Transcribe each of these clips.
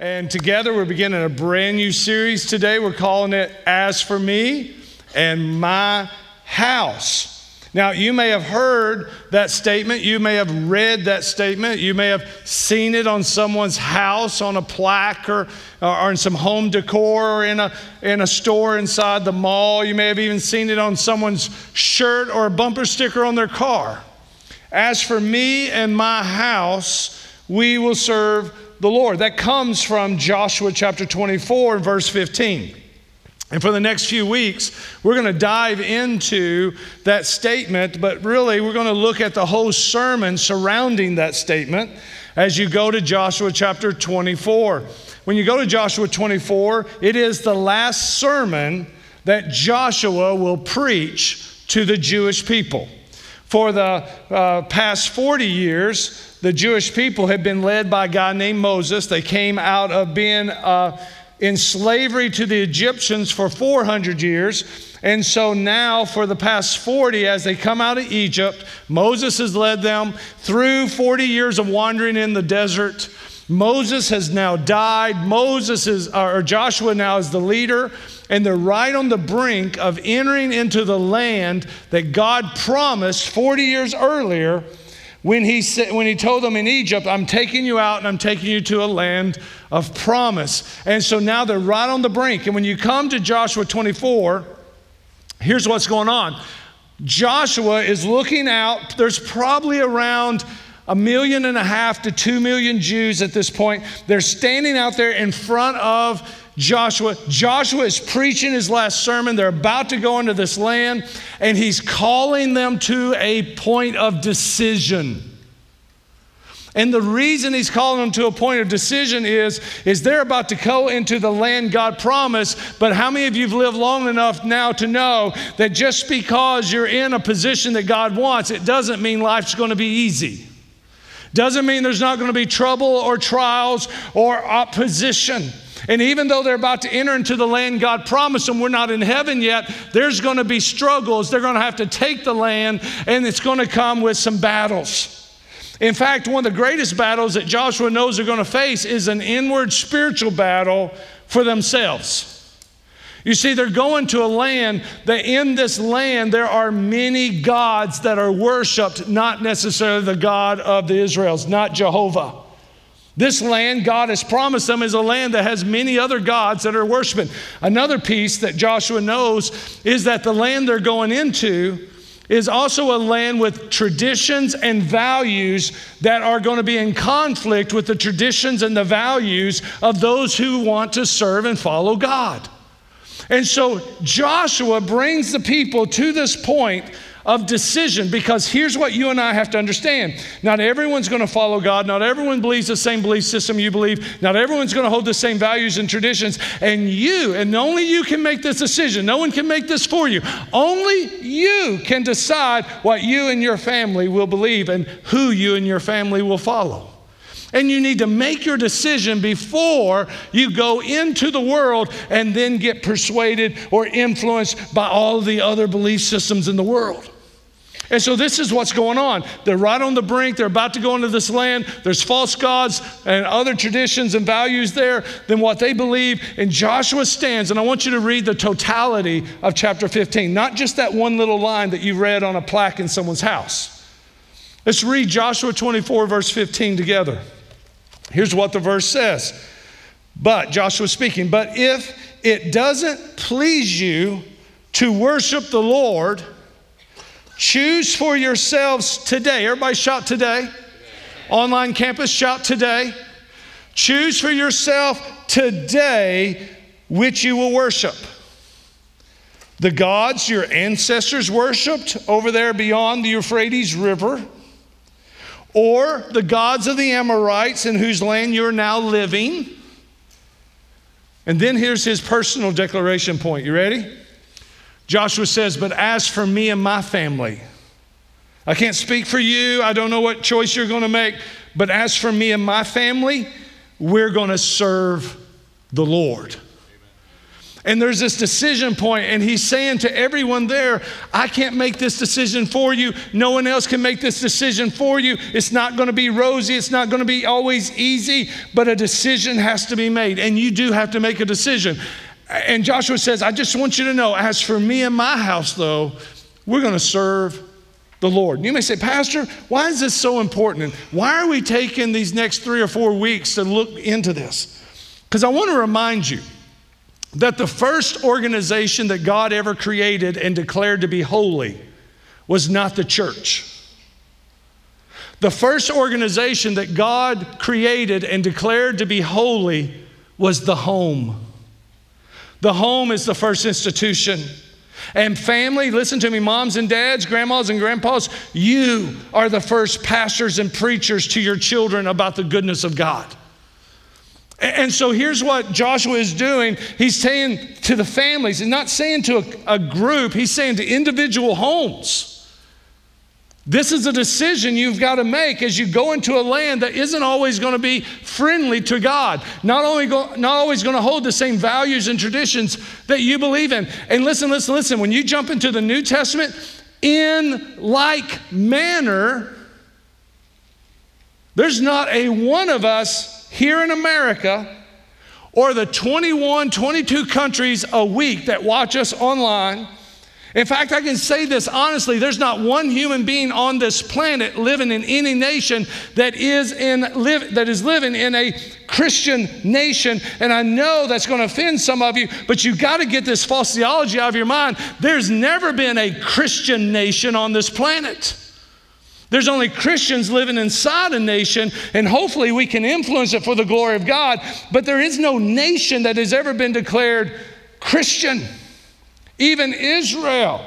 And together we're beginning a brand new series today. We're calling it As for Me and My House. Now, you may have heard that statement. You may have read that statement. You may have seen it on someone's house, on a plaque, or, or in some home decor, or in a, in a store inside the mall. You may have even seen it on someone's shirt or a bumper sticker on their car. As for me and my house, we will serve the Lord. That comes from Joshua chapter 24, verse 15. And for the next few weeks, we're going to dive into that statement, but really, we're going to look at the whole sermon surrounding that statement as you go to Joshua chapter 24. When you go to Joshua 24, it is the last sermon that Joshua will preach to the Jewish people. For the uh, past 40 years, the Jewish people have been led by a guy named Moses. They came out of being uh, in slavery to the Egyptians for 400 years. And so now, for the past 40, as they come out of Egypt, Moses has led them through 40 years of wandering in the desert. Moses has now died. Moses is, or Joshua now is the leader, and they're right on the brink of entering into the land that God promised 40 years earlier when he, said, when he told them in Egypt, I'm taking you out and I'm taking you to a land of promise. And so now they're right on the brink. And when you come to Joshua 24, here's what's going on Joshua is looking out, there's probably around a million and a half to two million Jews at this point. They're standing out there in front of Joshua. Joshua is preaching his last sermon. They're about to go into this land, and he's calling them to a point of decision. And the reason he's calling them to a point of decision is, is they're about to go into the land God promised. But how many of you have lived long enough now to know that just because you're in a position that God wants, it doesn't mean life's going to be easy? Doesn't mean there's not going to be trouble or trials or opposition. And even though they're about to enter into the land God promised them, we're not in heaven yet, there's going to be struggles. They're going to have to take the land, and it's going to come with some battles. In fact, one of the greatest battles that Joshua knows they're going to face is an inward spiritual battle for themselves. You see, they're going to a land that in this land there are many gods that are worshiped, not necessarily the God of the Israels, not Jehovah. This land God has promised them is a land that has many other gods that are worshiping. Another piece that Joshua knows is that the land they're going into is also a land with traditions and values that are going to be in conflict with the traditions and the values of those who want to serve and follow God. And so Joshua brings the people to this point of decision because here's what you and I have to understand. Not everyone's going to follow God. Not everyone believes the same belief system you believe. Not everyone's going to hold the same values and traditions. And you, and only you can make this decision. No one can make this for you. Only you can decide what you and your family will believe and who you and your family will follow. And you need to make your decision before you go into the world and then get persuaded or influenced by all the other belief systems in the world. And so this is what's going on. They're right on the brink. They're about to go into this land. There's false gods and other traditions and values there than what they believe. And Joshua stands, and I want you to read the totality of chapter 15, not just that one little line that you read on a plaque in someone's house. Let's read Joshua 24, verse 15 together. Here's what the verse says. But, Joshua speaking, but if it doesn't please you to worship the Lord, Choose for yourselves today. Everybody shout today. Online campus, shout today. Choose for yourself today which you will worship. The gods your ancestors worshiped over there beyond the Euphrates River, or the gods of the Amorites in whose land you're now living. And then here's his personal declaration point. You ready? Joshua says, But as for me and my family, I can't speak for you. I don't know what choice you're going to make. But as for me and my family, we're going to serve the Lord. And there's this decision point, and he's saying to everyone there, I can't make this decision for you. No one else can make this decision for you. It's not going to be rosy, it's not going to be always easy, but a decision has to be made, and you do have to make a decision. And Joshua says, I just want you to know, as for me and my house, though, we're going to serve the Lord. You may say, Pastor, why is this so important? And why are we taking these next three or four weeks to look into this? Because I want to remind you that the first organization that God ever created and declared to be holy was not the church. The first organization that God created and declared to be holy was the home. The home is the first institution. And family, listen to me, moms and dads, grandmas and grandpas, you are the first pastors and preachers to your children about the goodness of God. And so here's what Joshua is doing. He's saying to the families, and not saying to a, a, group, he's saying to individual homes. This is a decision you've got to make as you go into a land that isn't always going to be friendly to God, not, only go, not always going to hold the same values and traditions that you believe in. And listen, listen, listen, when you jump into the New Testament, in like manner, there's not a one of us here in America or the 21, 22 countries a week that watch us online. In fact, I can say this honestly there's not one human being on this planet living in any nation that is, in, live, that is living in a Christian nation. And I know that's going to offend some of you, but you've got to get this false theology out of your mind. There's never been a Christian nation on this planet. There's only Christians living inside a nation, and hopefully we can influence it for the glory of God. But there is no nation that has ever been declared Christian. Even Israel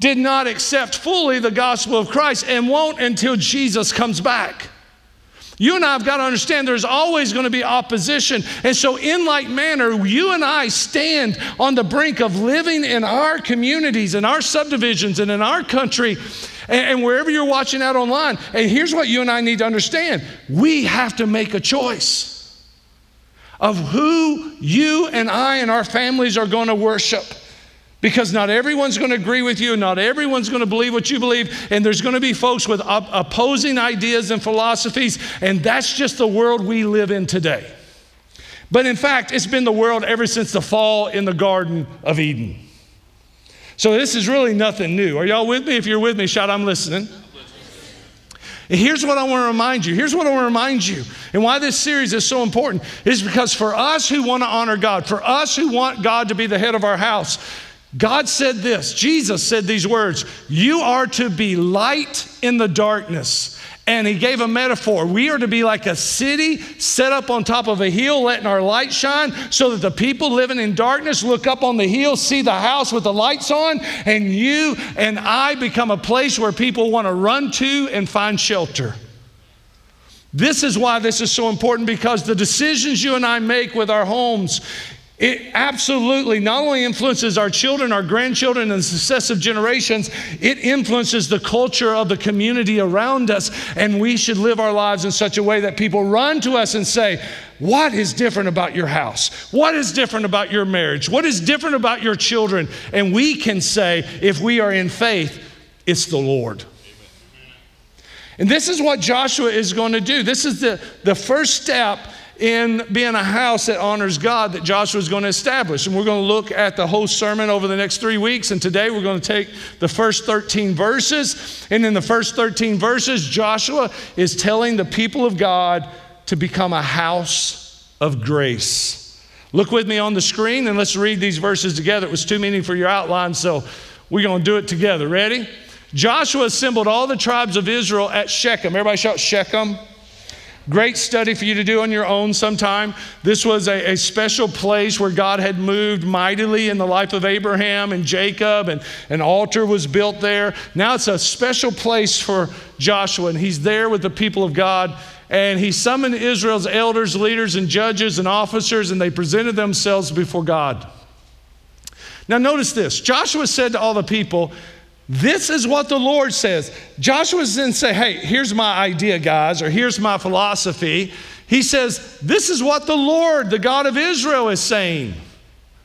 did not accept fully the gospel of Christ and won't until Jesus comes back. You and I have got to understand there's always going to be opposition. And so, in like manner, you and I stand on the brink of living in our communities, in our subdivisions, and in our country, and, wherever you're watching out online. And here's what you and I need to understand we have to make a choice of who you and I and our families are going to worship. Because not everyone's going to agree with you, not everyone's going to believe what you believe, and there's going to be folks with op- opposing ideas and philosophies, and that's just the world we live in today. But in fact, it's been the world ever since the fall in the Garden of Eden. So this is really nothing new. Are y'all with me? If you're with me, shout, I'm listening. And here's what I want to remind you. Here's what I want to remind you. And why this series is so important is because for us who want to honor God, for us who want God to be the head of our house, God said this, Jesus said these words You are to be light in the darkness. And he gave a metaphor. We are to be like a city set up on top of a hill, letting our light shine so that the people living in darkness look up on the hill, see the house with the lights on, and you and I become a place where people want to run to and find shelter. This is why this is so important because the decisions you and I make with our homes it absolutely not only influences our children, our grandchildren, and successive generations, it influences the culture of the community around us. And we should live our lives in such a way that people run to us and say, What is different about your house? What is different about your marriage? What is different about your children? And we can say, if we are in faith, it's the Lord. And this is what Joshua is going to do. This is the, the first step in being a house that honors God that Joshua is going to establish. And we're going to look at the whole sermon over the next three weeks. And today we're going to take the first 13 verses. And in the first 13 verses, Joshua is telling the people of God to become a house of grace. Look with me on the screen and let's read these verses together. It was too many for your outline, so we're going to do it together. Ready? Joshua assembled all the tribes of Israel at Shechem. Everybody shout Shechem. Great study for you to do on your own sometime. This was a, a, special place where God had moved mightily in the life of Abraham and Jacob, and an altar was built there. Now it's a special place for Joshua, and he's there with the people of God. And he summoned Israel's elders, leaders, and judges and officers, and they presented themselves before God. Now, notice this Joshua said to all the people, this is what the Lord says. Joshua didn't say, hey, here's my idea, guys, or here's my philosophy. He says, this is what the Lord, the God of Israel, is saying.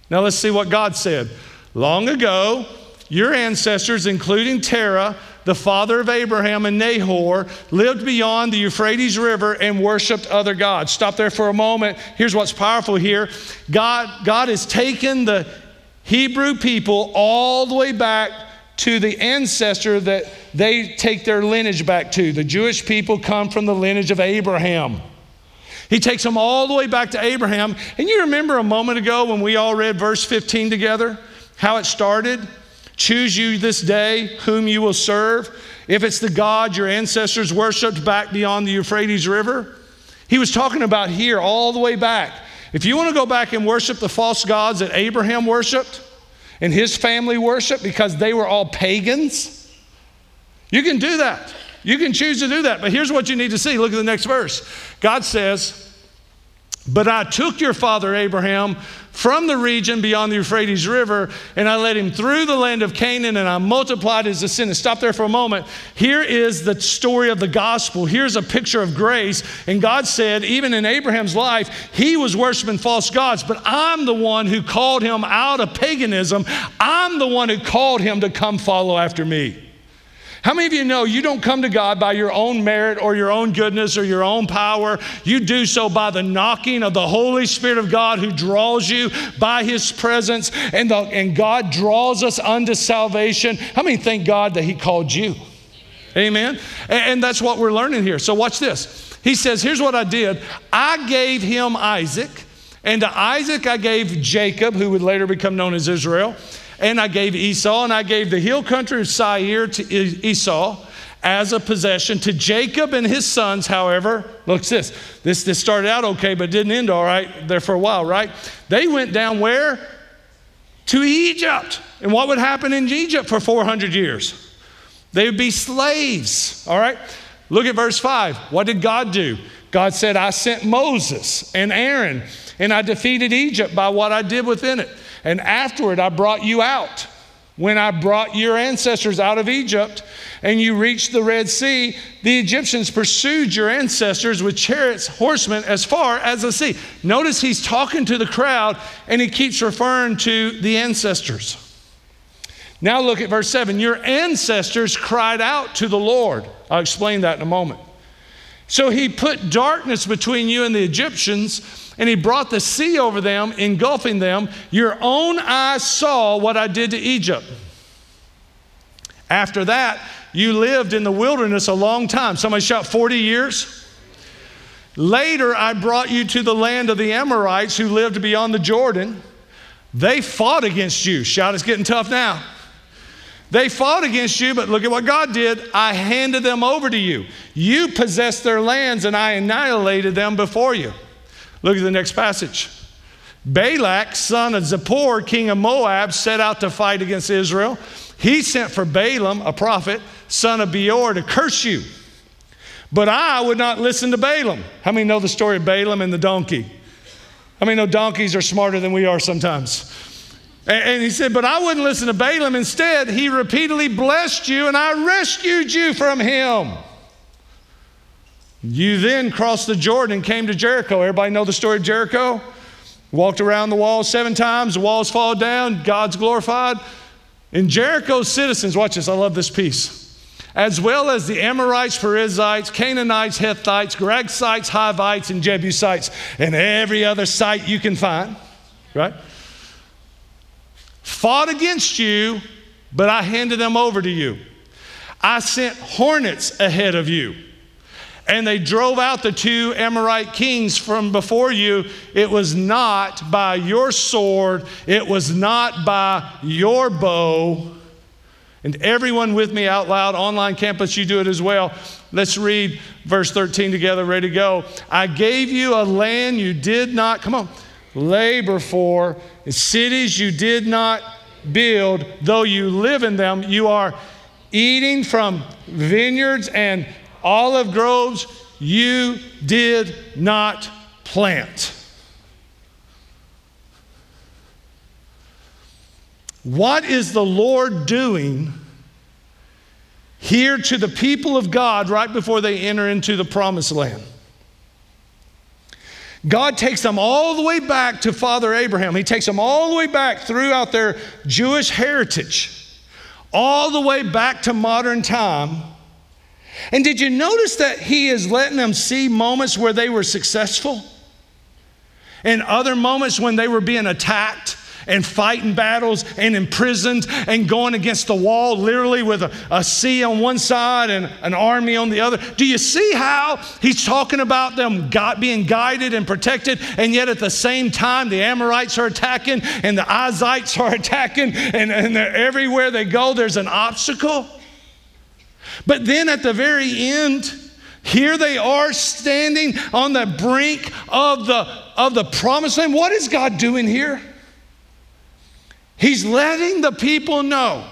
Now let's see what God said. Long ago, your ancestors, including Terah, the father of Abraham and Nahor, lived beyond the Euphrates River and worshiped other gods. Stop there for a moment. Here's what's powerful here God, God has taken the Hebrew people all the way back to the ancestor that they take their lineage back to. The Jewish people come from the lineage of Abraham. He takes them all the way back to Abraham. And you remember a moment ago when we all read verse 15 together, how it started? Choose you this day whom you will serve. If it's the God your ancestors worshiped back beyond the Euphrates River, he was talking about here all the way back. If you want to go back and worship the false gods that Abraham worshiped and his family worship because they were all pagans, you can do that. You can choose to do that. But here's what you need to see. Look at the next verse. God says, But I took your father Abraham from the region beyond the Euphrates River, and I led him through the land of Canaan, and I multiplied his descendants. Stop there for a moment. Here is the story of the gospel. Here's a picture of grace. And God said, even in Abraham's life, he was worshiping false gods, but I'm the one who called him out of paganism. I'm the one who called him to come follow after me. How many of you know you don't come to God by your own merit or your own goodness or your own power? You do so by the knocking of the Holy Spirit of God who draws you by his presence, and, the, and God draws us unto salvation. How many thank God that he called you? Amen. And, and that's what we're learning here. So, watch this. He says, Here's what I did I gave him Isaac, and to Isaac I gave Jacob, who would later become known as Israel and I gave Esau, and I gave the hill country of Seir to Esau as a possession. To Jacob and his sons, however, looks this. This, this started out okay, but didn't end all right there for a while, right? They went down where? To Egypt. And what would happen in Egypt for 400 years? They would be slaves, all right? Look at verse 5. What did God do? God said, I sent Moses and Aaron, and I defeated Egypt by what I did within it. And afterward, I brought you out. When I brought your ancestors out of Egypt and you reached the Red Sea, the Egyptians pursued your ancestors with chariots, horsemen, as far as the sea. Notice he's talking to the crowd and he keeps referring to the ancestors. Now look at verse 7. Your ancestors cried out to the Lord. I'll explain that in a moment. So he put darkness between you and the Egyptians and he brought the sea over them, engulfing them. Your own eyes saw what I did to Egypt. After that, you lived in the wilderness a long time. Somebody shout 40 years. Later, I brought you to the land of the Amorites who lived beyond the Jordan. They fought against you. Shout, it's getting tough now. They fought against you, but look at what God did. I handed them over to you. You possessed their lands, and I annihilated them before you. Look at the next passage. Balak, son of Zippor, king of Moab, set out to fight against Israel. He sent for Balaam, a prophet, son of Beor, to curse you. But I would not listen to Balaam. How many know the story of Balaam and the donkey? How many know donkeys are smarter than we are sometimes? And he said, But I wouldn't listen to Balaam. Instead, he repeatedly blessed you, and I rescued you from him. You then crossed the Jordan and came to Jericho. Everybody know the story of Jericho? Walked around the walls seven times, the walls fall down, God's glorified. And Jericho's citizens, watch this, I love this piece. As well as the Amorites, Perizzites, Canaanites, Hittites, Girgashites, Hivites, and Jebusites, and every other site you can find, right? Fought against you, but I handed them over to you. I sent hornets ahead of you and they drove out the two Amorite kings from before you. It was not by your sword, it was not by your bow. And everyone with me out loud, online campus, you do it as well. Let's read verse 13 together, ready to go. I gave you a land you did not, come on, labor for, cities you did not build, though you live in them. You are eating from vineyards and olive groves you did not plant. What is the Lord doing here to the people of God right before they enter into the promised land? God takes them all the way back to Father Abraham. He takes them all the way back throughout their Jewish heritage, all the way back to modern time. And did you notice that He is letting them see moments where they were successful? And other moments when they were being attacked and fighting battles and imprisoned and going against the wall, literally with a, a, sea on one side and an army on the other. Do you see how he's talking about them being guided and protected, and yet at the same time, the Amorites are attacking and the Izzites are attacking, and, and everywhere they go, there's an obstacle? But then at the very end, here they are standing on the brink of the, of the promised land. What is God doing here? He's letting the people know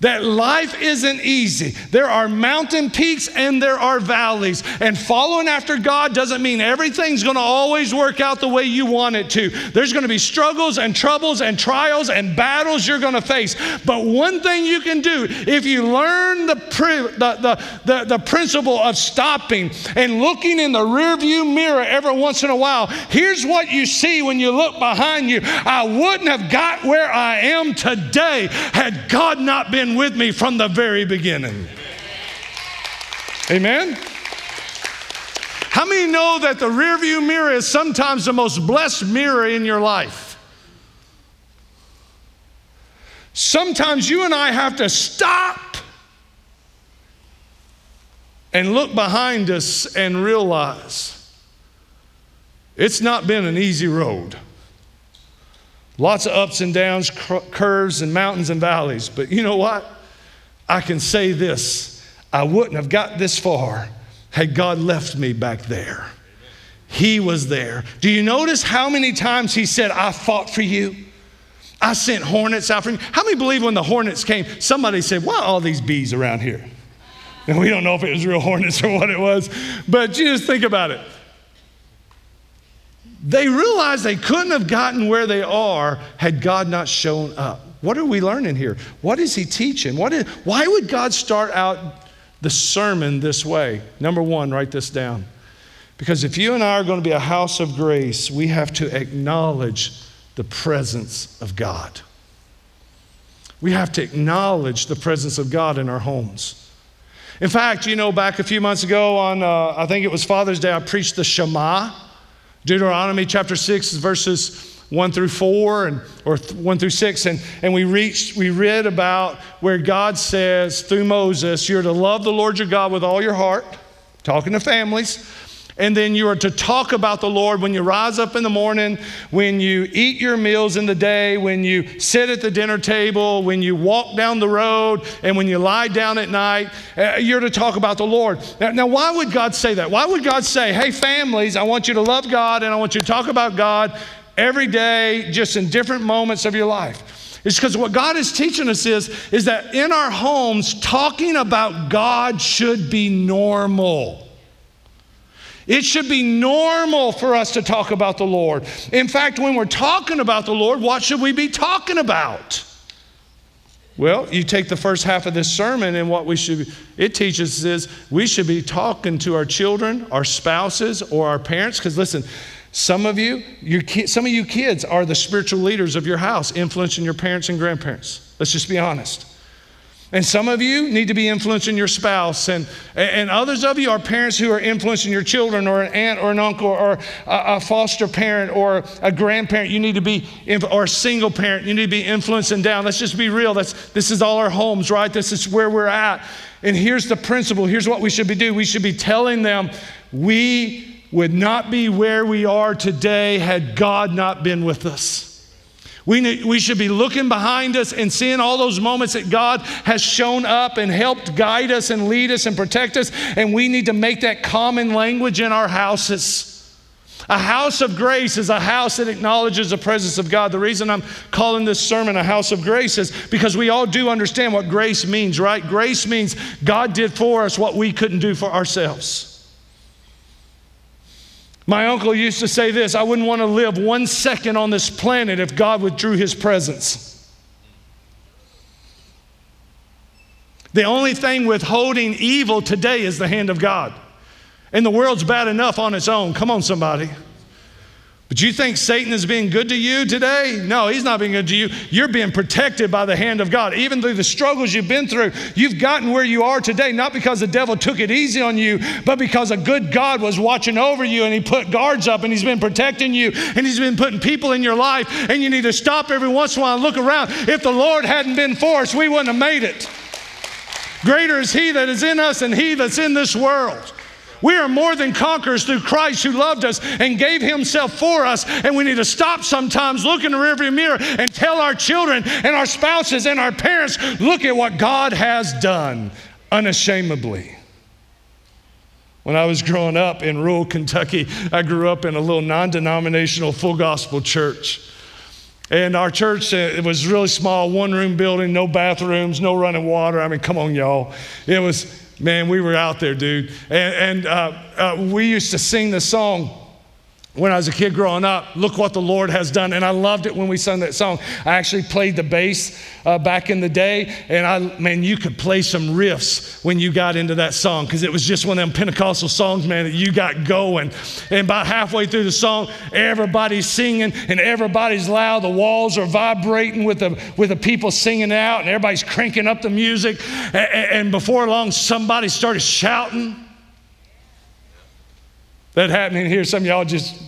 that life isn't easy. There are mountain peaks and there are valleys. And following after God doesn't mean everything's going to always work out the way you want it to. There's going to be struggles and troubles and trials and battles you're going to face. But one thing you can do, if you learn the, the, the, the, the principle of stopping and looking in the rearview mirror every once in a while, here's what you see when you look behind you. I wouldn't have got where I am today had God not been been with me from the very beginning. Amen? How many know that the rearview mirror is sometimes the most blessed mirror in your life? Sometimes you and I have to stop and look behind us and realize it's not been an easy road. Lots of ups and downs, curves and mountains and valleys. But you know what? I can say this I wouldn't have got this far had God left me back there. He was there. Do you notice how many times He said, I fought for you? I sent hornets out for you. How many believe when the hornets came, somebody said, Why all these bees around here? And we don't know if it was real hornets or what it was, but you just think about it they realized they couldn't have gotten where they are had God not shown up. What are we learning here? What is he teaching? What is, why would God start out the sermon this way? Number one, write this down. Because if you and I are going to be a house of grace, we have to acknowledge the presence of God. We have to acknowledge the presence of God in our homes. In fact, you know, back a few months ago on, uh, I think it was Father's Day, I preached the Shema. Deuteronomy chapter 6, verses 1 through 4 and or 1 through 6 and, and we reached we read about where god says through moses you're to love the lord your god with all your heart talking to families and then you are to talk about the Lord when you rise up in the morning, when you eat your meals in the day, when you sit at the dinner table, when you walk down the road, and when you lie down at night. Uh, you're to talk about the Lord. Now, now, why would God say that? Why would God say, hey, families, I want you to love God and I want you to talk about God every day, just in different moments of your life? It's because what God is teaching us is, is that in our homes, talking about God should be normal. It should be normal for us to talk about the Lord. In fact, when we're talking about the Lord, what should we be talking about? Well, you take the first half of this sermon, and what we should, it teaches is we should be talking to our children, our spouses, or our parents. Because listen, some of you, your ki- some of you kids are the spiritual leaders of your house, influencing your parents and grandparents. Let's just be honest. And some of you need to be influencing your spouse, and, and others of you are parents who are influencing your children, or an aunt or an uncle, or a, a foster parent, or a grandparent. You need to be, or a single parent, you need to be influencing down. Let's just be real. That's, this is all our homes, right? This is where we're at. And here's the principle here's what we should be doing we should be telling them, we would not be where we are today had God not been with us. We, need, we should be looking behind us and seeing all those moments that God has shown up and helped guide us and lead us and protect us. And we need to make that common language in our houses. A house of grace is a house that acknowledges the presence of God. The reason I'm calling this sermon a house of grace is because we all do understand what grace means, right? Grace means God did for us what we couldn't do for ourselves. My uncle used to say this I wouldn't want to live one second on this planet if God withdrew his presence. The only thing withholding evil today is the hand of God. And the world's bad enough on its own. Come on, somebody. But you think Satan is being good to you today? No, he's not being good to you. You're being protected by the hand of God. Even through the struggles you've been through, you've gotten where you are today, not because the devil took it easy on you, but because a good God was watching over you and he put guards up and he's been protecting you and he's been putting people in your life. And you need to stop every once in a while and look around. If the Lord hadn't been for us, we wouldn't have made it. Greater is he that is in us than he that's in this world. We are more than conquerors through Christ who loved us and gave himself for us. And we need to stop sometimes, look in the rearview mirror, and tell our children and our spouses and our parents, look at what God has done unashamedly. When I was growing up in rural Kentucky, I grew up in a little non denominational full gospel church. And our church, uh, it was really small, one room building, no bathrooms, no running water. I mean, come on, y'all. It was, Man, we were out there, dude. And, and uh, uh, we used to sing the song when I was a kid growing up, look what the Lord has done. And I loved it when we sung that song. I actually played the bass uh, back in the day. And I, man, you could play some riffs when you got into that song because it was just one of them Pentecostal songs, man, that you got going. And about halfway through the song, everybody's singing and everybody's loud. The walls are vibrating with the, with the people singing out and everybody's cranking up the music. And, and before long, somebody started shouting. That happening here, some of y'all just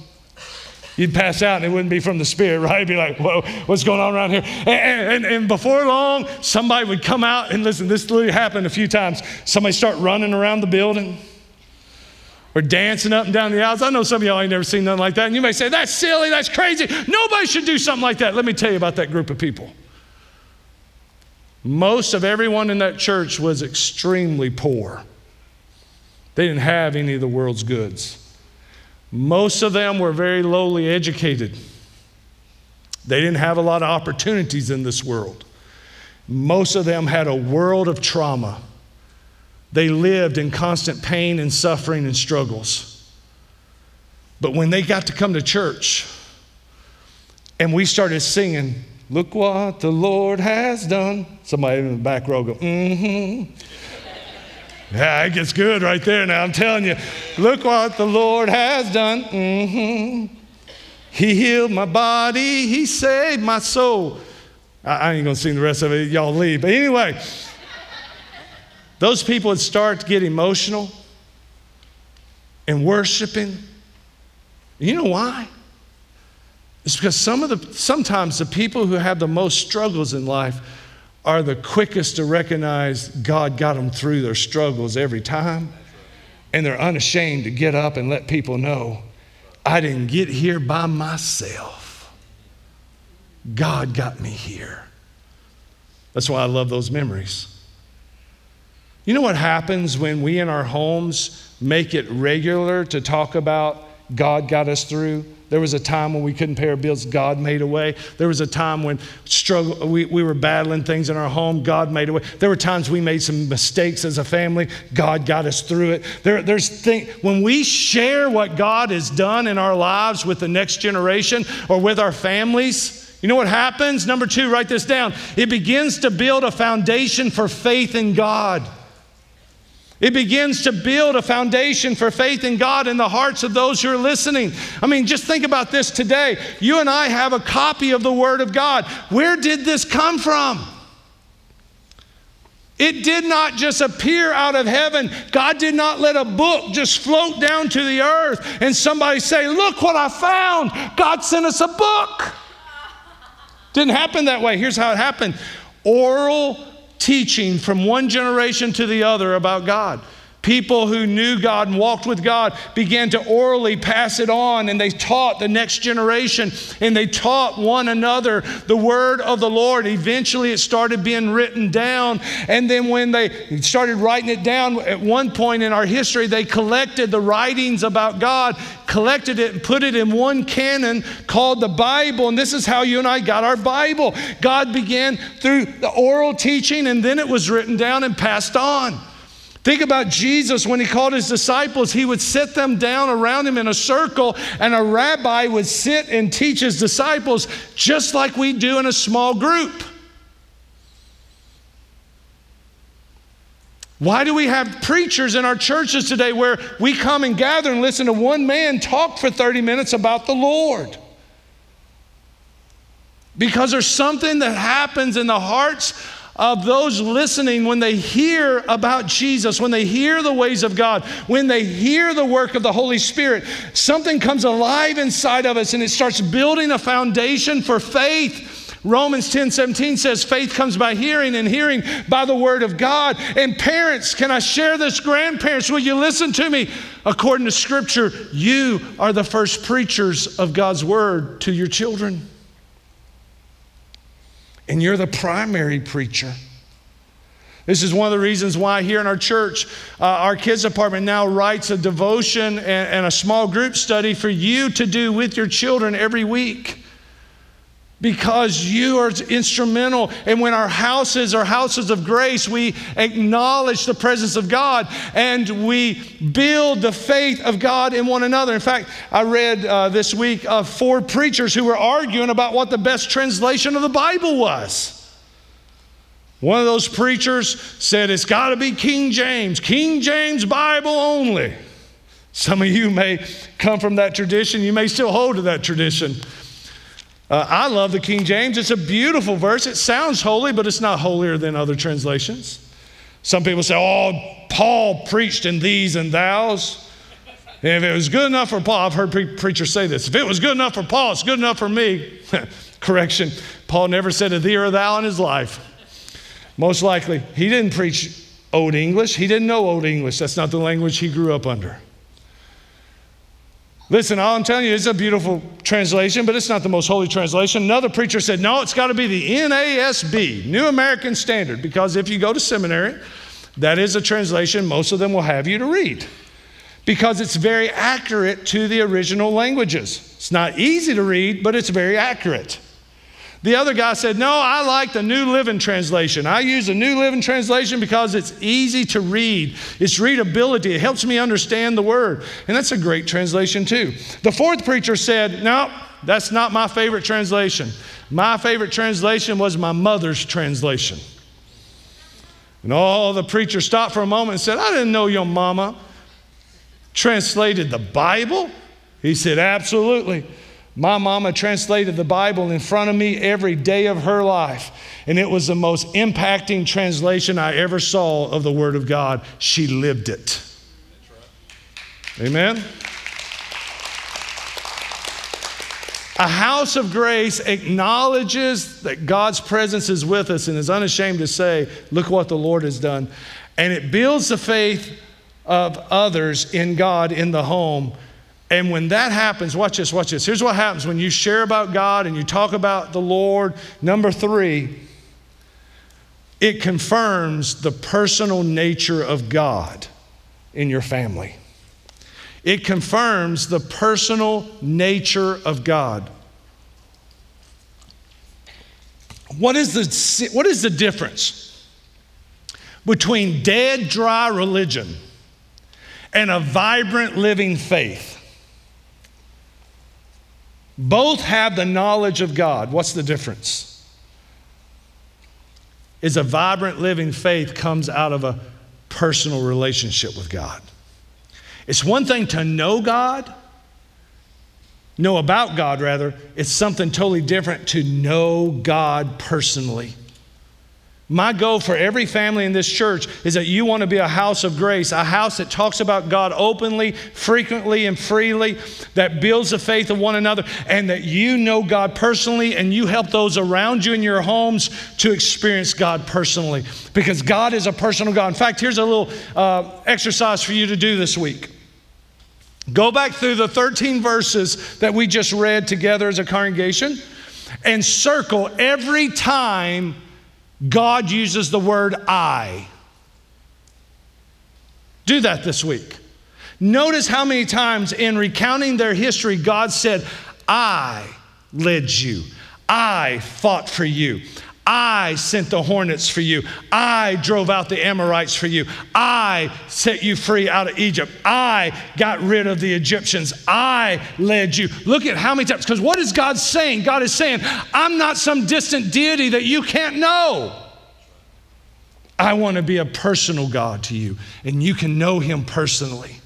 You'd pass out and it wouldn't be from the Spirit, right? Be like, whoa, what's going on around here? And, and, and, before long, somebody would come out and listen, this literally happened a few times. Somebody start running around the building or dancing up and down the aisles. I know some of y'all ain't never seen nothing like that. And you may say, that's silly, that's crazy. Nobody should do something like that. Let me tell you about that group of people. Most of everyone in that church was extremely poor. They didn't have any of the world's goods. Most of them were very lowly educated. They didn't have a lot of opportunities in this world. Most of them had a world of trauma. They lived in constant pain and suffering and struggles. But when they got to come to church and we started singing, Look what the Lord has done, somebody in the back row go, Mm hmm. Yeah, it gets good right there now. I'm telling you. Look what the Lord has done. Mm-hmm. He healed my body, He saved my soul. I, I ain't going to sing the rest of it. Y'all leave. But anyway, those people would start to get emotional and worshiping. You know why? It's because some of the sometimes the people who have the most struggles in life are the quickest to recognize God got them through their struggles every time. And they're unashamed to get up and let people know I didn't get here by myself. God got me here. That's why I love those memories. You know what happens when we in our homes make it regular to talk about God got us through? There was a time when we couldn't pay our bills, God made a way. There was a time when struggle, we, we were battling things in our home, God made a way. There were times we made some mistakes as a family, God got us through it. There, there's thing, when we share what God has done in our lives with the next generation or with our families, you know what happens? Number two, write this down. It begins to build a foundation for faith in God. It begins to build a foundation for faith in God in the hearts of those who are listening. I mean, just think about this today. You and I have a copy of the Word of God. Where did this come from? It did not just appear out of heaven. God did not let a book just float down to the earth and somebody say, Look what I found. God sent us a book. Didn't happen that way. Here's how it happened oral teaching from one generation to the other about God. People who knew God and walked with God began to orally pass it on, and they taught the next generation and they taught one another the word of the Lord. Eventually, it started being written down. And then, when they started writing it down, at one point in our history, they collected the writings about God, collected it, and put it in one canon called the Bible. And this is how you and I got our Bible. God began through the oral teaching, and then it was written down and passed on. Think about Jesus when he called his disciples, he would sit them down around him in a circle, and a rabbi would sit and teach his disciples just like we do in a small group. Why do we have preachers in our churches today where we come and gather and listen to one man talk for 30 minutes about the Lord? Because there's something that happens in the hearts of those listening when they hear about Jesus, when they hear the ways of God, when they hear the work of the Holy Spirit, something comes alive inside of us and it starts building a foundation for faith. Romans 10 17 says, faith comes by hearing, and hearing by the word of God. And parents, can I share this? Grandparents, will you listen to me? According to scripture, you are the first preachers of God's word to your children and you're the primary preacher. This is one of the reasons why here in our church, uh, our kids department now writes a devotion and, and a small group study for you to do with your children every week because you are instrumental. And when our houses are houses of grace, we acknowledge the presence of God and we build the faith of God in one another. In fact, I read uh, this week of four preachers who were arguing about what the best translation of the Bible was. One of those preachers said it's got to be King James, King James Bible only. Some of you may come from that tradition, you may still hold to that tradition. Uh, I love the King James. It's a beautiful verse. It sounds holy, but it's not holier than other translations. Some people say, oh, Paul preached in thees and thous. If it was good enough for Paul, I've heard pre- preachers say this if it was good enough for Paul, it's good enough for me. Correction, Paul never said a thee or a thou in his life. Most likely, he didn't preach Old English. He didn't know Old English. That's not the language he grew up under. Listen, all I'm telling you, it's a beautiful translation, but it's not the most holy translation. Another preacher said, no, it's got to be the NASB, New American Standard, because if you go to seminary, that is a translation most of them will have you to read because it's very accurate to the original languages. It's not easy to read, but it's very accurate. The other guy said, No, I like the New Living Translation. I use the New Living Translation because it's easy to read, it's readability, it helps me understand the word. And that's a great translation, too. The fourth preacher said, No, that's not my favorite translation. My favorite translation was my mother's translation. And all the preacher stopped for a moment and said, I didn't know your mama translated the Bible. He said, Absolutely. My mama translated the Bible in front of me every day of her life, and it was the most impacting translation I ever saw of the Word of God. She lived it. Amen? A house of grace acknowledges that God's presence is with us and is unashamed to say, Look what the Lord has done. And it builds the faith of others in God in the home and when that happens, watch this, watch this. Here's what happens when you share about God and you talk about the Lord. Number three, it confirms the personal nature of God in your family. It confirms the personal nature of God. What is the, what is the difference between dead, dry religion and a vibrant, living faith? Both have the knowledge of God. What's the difference? Is a vibrant living faith comes out of a personal relationship with God. It's one thing to know God, know about God rather, it's something totally different to know God personally. My goal for every family in this church is that you want to be a house of grace, a house that talks about God openly, frequently, and freely, that builds the faith of one another, and that you know God personally and you help those around you in your homes to experience God personally. Because God is a personal God. In fact, here's a little uh, exercise for you to do this week. Go back through the 13 verses that we just read together as a congregation and circle every time God uses the word I. Do that this week. Notice how many times in recounting their history, God said, I led you, I fought for you. I sent the hornets for you. I drove out the Amorites for you. I set you free out of Egypt. I got rid of the Egyptians. I led you. Look at how many times, because what is God saying? God is saying, I'm not some distant deity that you can't know. I want to be a personal God to you, and you can know Him personally.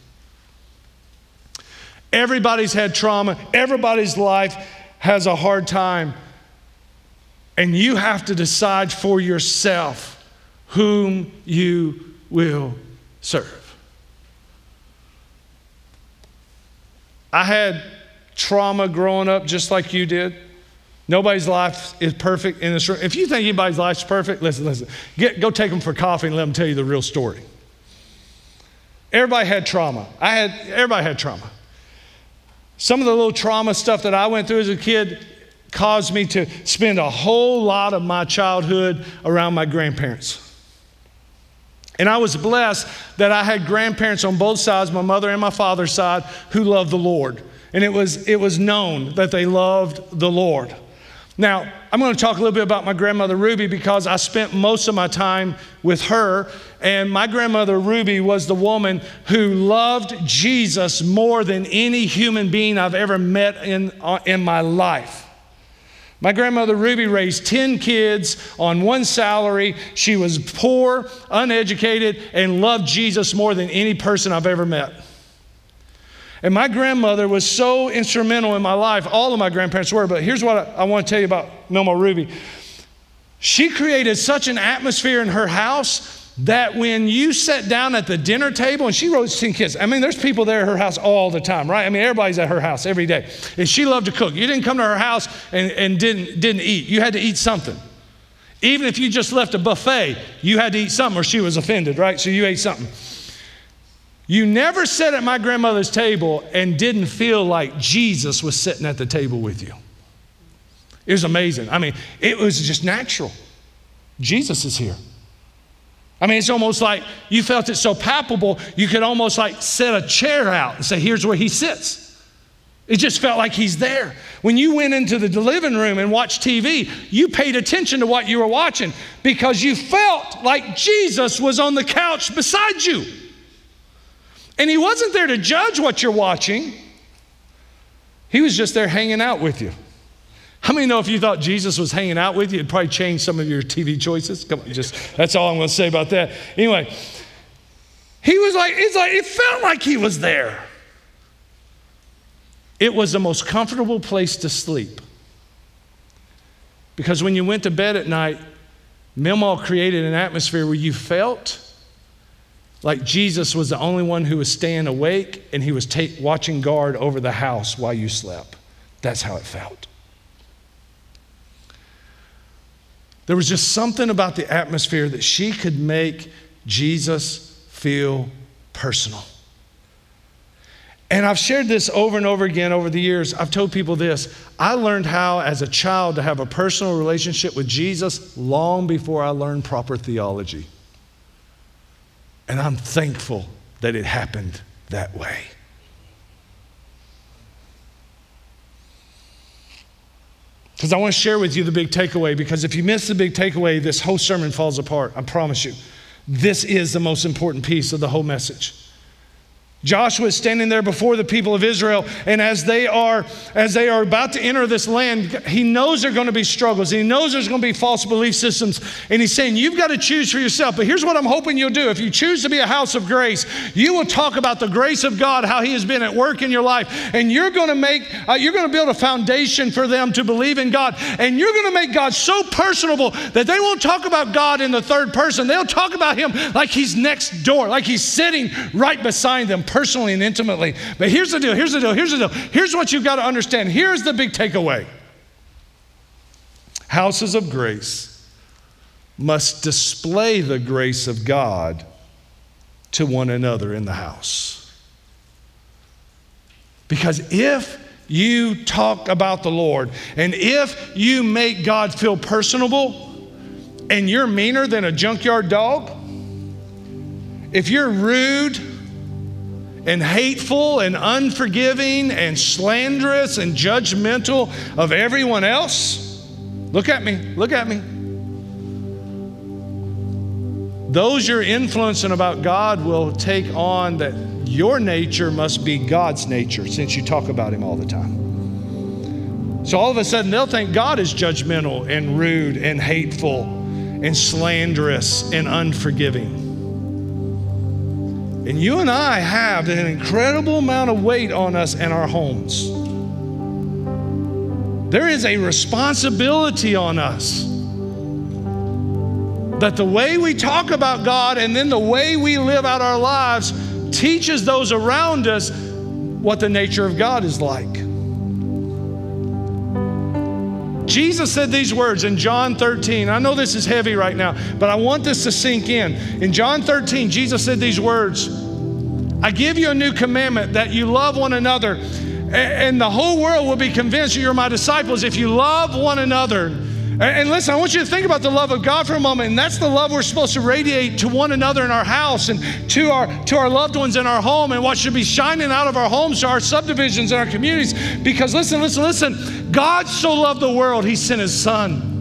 Everybody's had trauma, everybody's life has a hard time. And you have to decide for yourself whom you will serve. I had trauma growing up just like you did. Nobody's life is perfect in this room. If you think anybody's life's perfect, listen, listen. Get, go take them for coffee and let them tell you the real story. Everybody had trauma. I had, everybody had trauma. Some of the little trauma stuff that I went through as a kid caused me to spend a whole lot of my childhood around my grandparents. And I was blessed that I had grandparents on both sides, my mother and my father's side, who loved the Lord. And it was, it was known that they loved the Lord. Now, I'm going to talk a little bit about my grandmother Ruby because I spent most of my time with her. And my grandmother Ruby was the woman who loved Jesus more than any human being I've ever met in, uh, in my life. My grandmother Ruby raised 10 kids on one salary. She was poor, uneducated, and loved Jesus more than any person I've ever met. And my grandmother was so instrumental in my life. All of my grandparents were, but here's what I, I want to tell you about Milma Ruby. She created such an atmosphere in her house that when you sat down at the dinner table and she raised 10 kids, I mean, there's people there at her house all the time, right? I mean, everybody's at her house every day. And she loved to cook. You didn't come to her house and, and didn't, didn't eat, you had to eat something. Even if you just left a buffet, you had to eat something or she was offended, right? So you ate something. You never sat at my grandmother's table and didn't feel like Jesus was sitting at the table with you. It was amazing. I mean, it was just natural. Jesus is here. I mean, it's almost like you felt it so palpable, you could almost like set a chair out and say, here's where he sits. It just felt like he's there. When you went into the living room and watched TV, you paid attention to what you were watching because you felt like Jesus was on the couch beside you. And he wasn't there to judge what you're watching, he was just there hanging out with you. How many know if you thought Jesus was hanging out with you, it'd probably change some of your TV choices? Come on, just that's all I'm going to say about that. Anyway, he was like, it's like, it felt like he was there. It was the most comfortable place to sleep. Because when you went to bed at night, Milmal created an atmosphere where you felt like Jesus was the only one who was staying awake and he was watching guard over the house while you slept. That's how it felt. There was just something about the atmosphere that she could make Jesus feel personal. And I've shared this over and over again over the years. I've told people this. I learned how, as a child, to have a personal relationship with Jesus long before I learned proper theology. And I'm thankful that it happened that way. Because I want to share with you the big takeaway, because if you miss the big takeaway, this whole sermon falls apart. I promise you. This is the most important piece of the whole message. Joshua is standing there before the people of Israel, and as they are as they are about to enter this land, he knows there are going to be struggles. He knows there's going to be false belief systems, and he's saying you've got to choose for yourself. But here's what I'm hoping you'll do: if you choose to be a house of grace, you will talk about the grace of God, how He has been at work in your life, and you're going to make uh, you're going to build a foundation for them to believe in God, and you're going to make God so personable that they won't talk about God in the third person. They'll talk about Him like He's next door, like He's sitting right beside them personally and intimately. But here's the deal, here's the deal, here's the deal. Here's what you've got to understand. Here's the big takeaway houses of grace must display the grace of God to one another in the house. Because if you talk about the Lord and if you make God feel personable and you're meaner than a junkyard dog, if you're rude, and hateful and unforgiving and slanderous and judgmental of everyone else, look at me, look at me. Those you're influencing about God will take on that your nature must be God's nature since you talk about Him all the time. So all of a sudden they'll think God is judgmental and rude and hateful and slanderous and unforgiving. And you and I have an incredible amount of weight on us and our homes. There is a responsibility on us that the way we talk about God and then the way we live out our lives teaches those around us what the nature of God is like. Jesus said these words in John 13. I know this is heavy right now, but I want this to sink in. In John 13, Jesus said these words I give you a new commandment that you love one another, and the whole world will be convinced that you're my disciples if you love one another. And listen, I want you to think about the love of God for a moment, and that's the love we're supposed to radiate to one another in our house and to our to our loved ones in our home, and what should be shining out of our homes to our subdivisions and our communities. Because listen, listen, listen, God so loved the world, He sent His Son.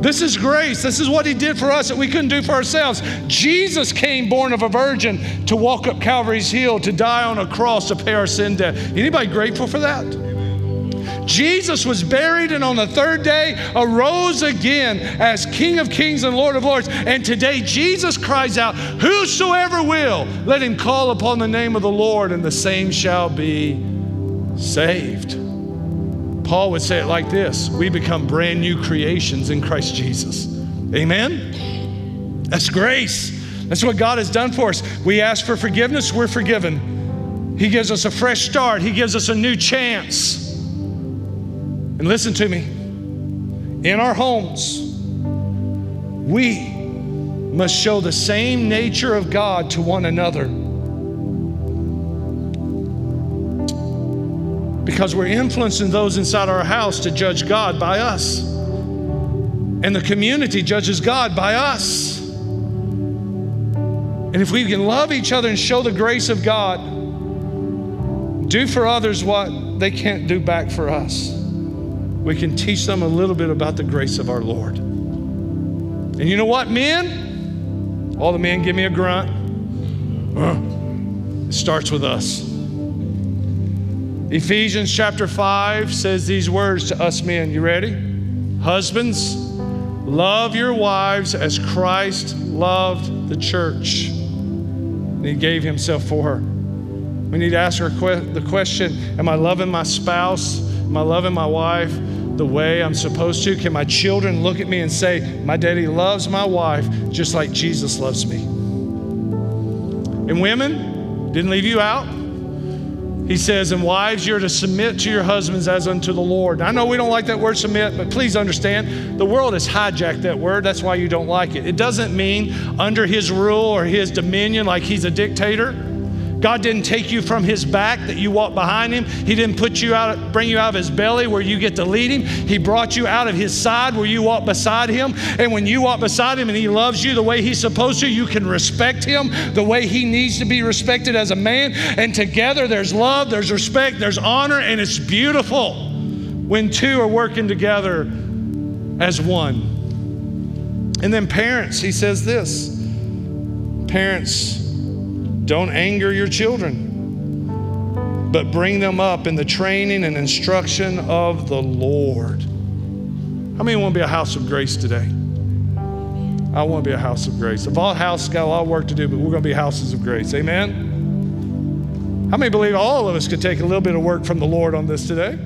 This is grace. This is what He did for us that we couldn't do for ourselves. Jesus came born of a virgin to walk up Calvary's hill, to die on a cross to pay our sin debt. Anybody grateful for that? Jesus was buried and on the third day arose again as King of Kings and Lord of Lords. And today Jesus cries out, Whosoever will, let him call upon the name of the Lord, and the same shall be saved. Paul would say it like this We become brand new creations in Christ Jesus. Amen? That's grace. That's what God has done for us. We ask for forgiveness, we're forgiven. He gives us a fresh start, He gives us a new chance. And listen to me in our homes, we must show the same nature of God to one another. Because we're influencing those inside our house to judge God by us. And the community judges God by us. And if we can love each other and show the grace of God, do for others what they can't do back for us we can teach them a little bit about the grace of our Lord. And you know what, men? All the men give me a grunt. It starts with us. Ephesians chapter 5 says these words to us men. You ready? Husbands, love your wives as Christ loved the church. And he gave himself for her. We need to ask her the question Am I loving my spouse? Am I loving my wife the way I'm supposed to? Can my children look at me and say, My daddy loves my wife just like Jesus loves me? And women, didn't leave you out. He says, And wives, you're to submit to your husbands as unto the Lord. I know we don't like that word submit, but please understand the world has hijacked that word. That's why you don't like it. It doesn't mean under his rule or his dominion like he's a dictator. God didn't take you from his back that you walk behind him. He didn't put you out, bring you out of his belly where you get to lead him. He brought you out of his side where you walk beside him. And when you walk beside him and he loves you the way he's supposed to, you can respect him the way he needs to be respected as a man. And together there's love, there's respect, there's honor, and it's beautiful when two are working together as one. And then parents, he says this parents, don't anger your children, but bring them up in the training and instruction of the Lord. How many want to be a house of grace today? I want to be a house of grace. If all houses got a lot of work to do, but we're going to be houses of grace. Amen? How many believe all of us could take a little bit of work from the Lord on this today?